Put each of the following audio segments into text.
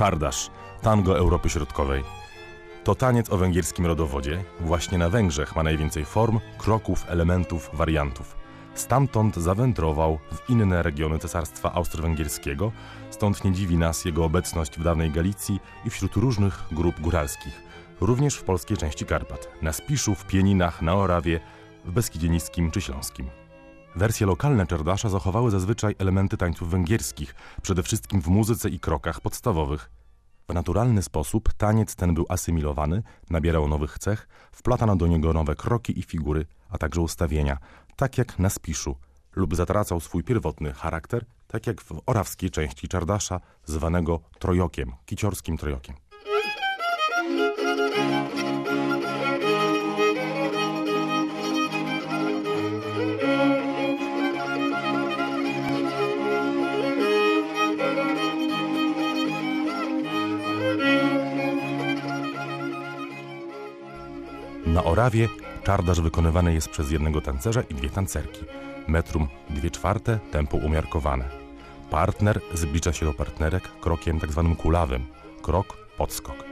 Czardasz, tango Europy Środkowej. To taniec o węgierskim rodowodzie. Właśnie na Węgrzech ma najwięcej form, kroków, elementów, wariantów. Stamtąd zawędrował w inne regiony Cesarstwa Austro-Węgierskiego, stąd nie dziwi nas jego obecność w dawnej Galicji i wśród różnych grup góralskich, również w polskiej części Karpat, na Spiszu, w Pieninach, na Orawie, w Beskidzie Niskim czy Śląskim. Wersje lokalne Czerdasza zachowały zazwyczaj elementy tańców węgierskich, przede wszystkim w muzyce i krokach podstawowych. W naturalny sposób taniec ten był asymilowany, nabierał nowych cech, wplatano do niego nowe kroki i figury, a także ustawienia, tak jak na Spiszu, lub zatracał swój pierwotny charakter, tak jak w orawskiej części Czardasza, zwanego trojokiem, kiciorskim trojokiem. Na Orawie czardasz wykonywany jest przez jednego tancerza i dwie tancerki. Metrum dwie czwarte, tempo umiarkowane. Partner zbliża się do partnerek krokiem tak zwanym kulawym. Krok, podskok.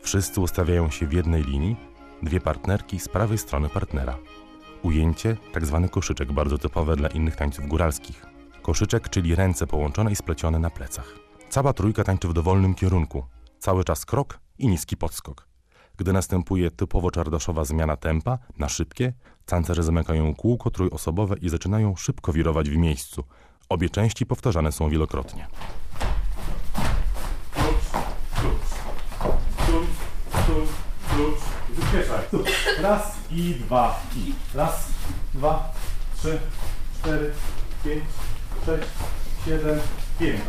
Wszyscy ustawiają się w jednej linii, dwie partnerki z prawej strony partnera. Ujęcie, tak zwany koszyczek, bardzo typowe dla innych tańców góralskich. Koszyczek, czyli ręce połączone i splecione na plecach. Cała trójka tańczy w dowolnym kierunku. Cały czas krok i niski podskok. Gdy następuje typowo czardaszowa zmiana tempa na szybkie, tancerze zamykają kółko trójosobowe i zaczynają szybko wirować w miejscu. Obie części powtarzane są wielokrotnie. Raz i dwa i. Raz, dwa, trzy, cztery, pięć, sześć, siedem, pięć.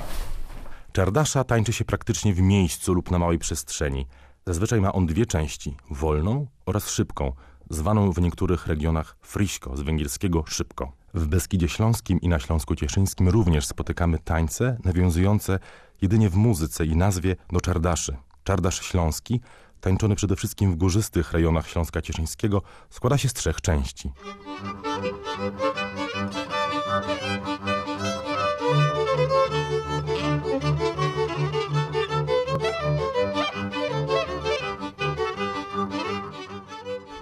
Czardasza tańczy się praktycznie w miejscu lub na małej przestrzeni. Zazwyczaj ma on dwie części, wolną oraz szybką, zwaną w niektórych regionach friśko, z węgierskiego szybko. W Beskidzie Śląskim i na Śląsku Cieszyńskim również spotykamy tańce nawiązujące jedynie w muzyce i nazwie do czardaszy. Czardasz śląski, tańczony przede wszystkim w górzystych rejonach Śląska Cieszyńskiego, składa się z trzech części.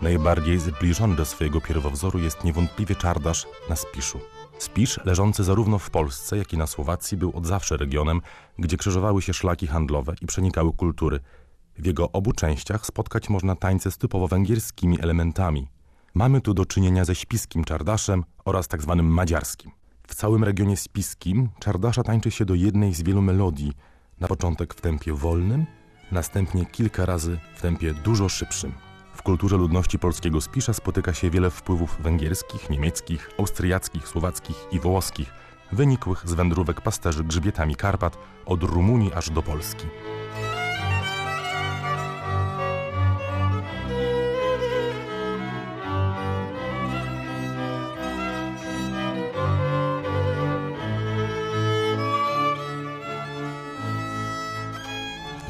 Najbardziej zbliżony do swojego pierwowzoru jest niewątpliwie czardasz na Spiszu. Spisz, leżący zarówno w Polsce, jak i na Słowacji, był od zawsze regionem, gdzie krzyżowały się szlaki handlowe i przenikały kultury. W jego obu częściach spotkać można tańce z typowo węgierskimi elementami. Mamy tu do czynienia ze spiskim czardaszem oraz tak zwanym madziarskim. W całym regionie spiskim czardasza tańczy się do jednej z wielu melodii, na początek w tempie wolnym, następnie kilka razy w tempie dużo szybszym. W kulturze ludności polskiego Spisza spotyka się wiele wpływów węgierskich, niemieckich, austriackich, słowackich i włoskich, wynikłych z wędrówek pasterzy grzbietami Karpat od Rumunii aż do Polski.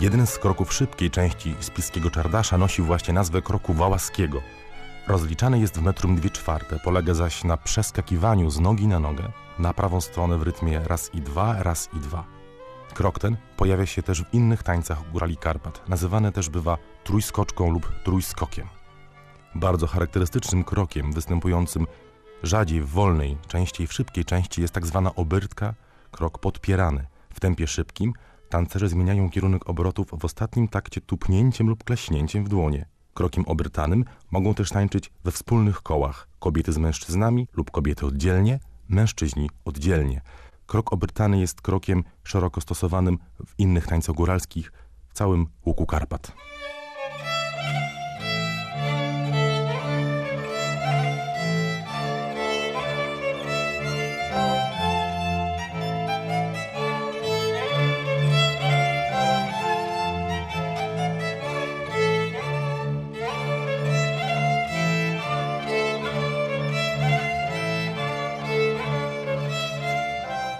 Jeden z kroków szybkiej części spiskiego czardasza nosi właśnie nazwę kroku wałaskiego. Rozliczany jest w metrum dwie czwarte, polega zaś na przeskakiwaniu z nogi na nogę na prawą stronę w rytmie raz i dwa, raz i dwa. Krok ten pojawia się też w innych tańcach górali Karpat, nazywany też bywa trójskoczką lub trójskokiem. Bardzo charakterystycznym krokiem występującym rzadziej w wolnej, częściej w szybkiej części jest tak zwana obyrtka, krok podpierany. W tempie szybkim Tancerze zmieniają kierunek obrotów w ostatnim takcie tupnięciem lub klaśnięciem w dłonie. Krokiem obrytanym mogą też tańczyć we wspólnych kołach kobiety z mężczyznami lub kobiety oddzielnie, mężczyźni oddzielnie. Krok obrytany jest krokiem szeroko stosowanym w innych tańcach góralskich w całym łuku Karpat.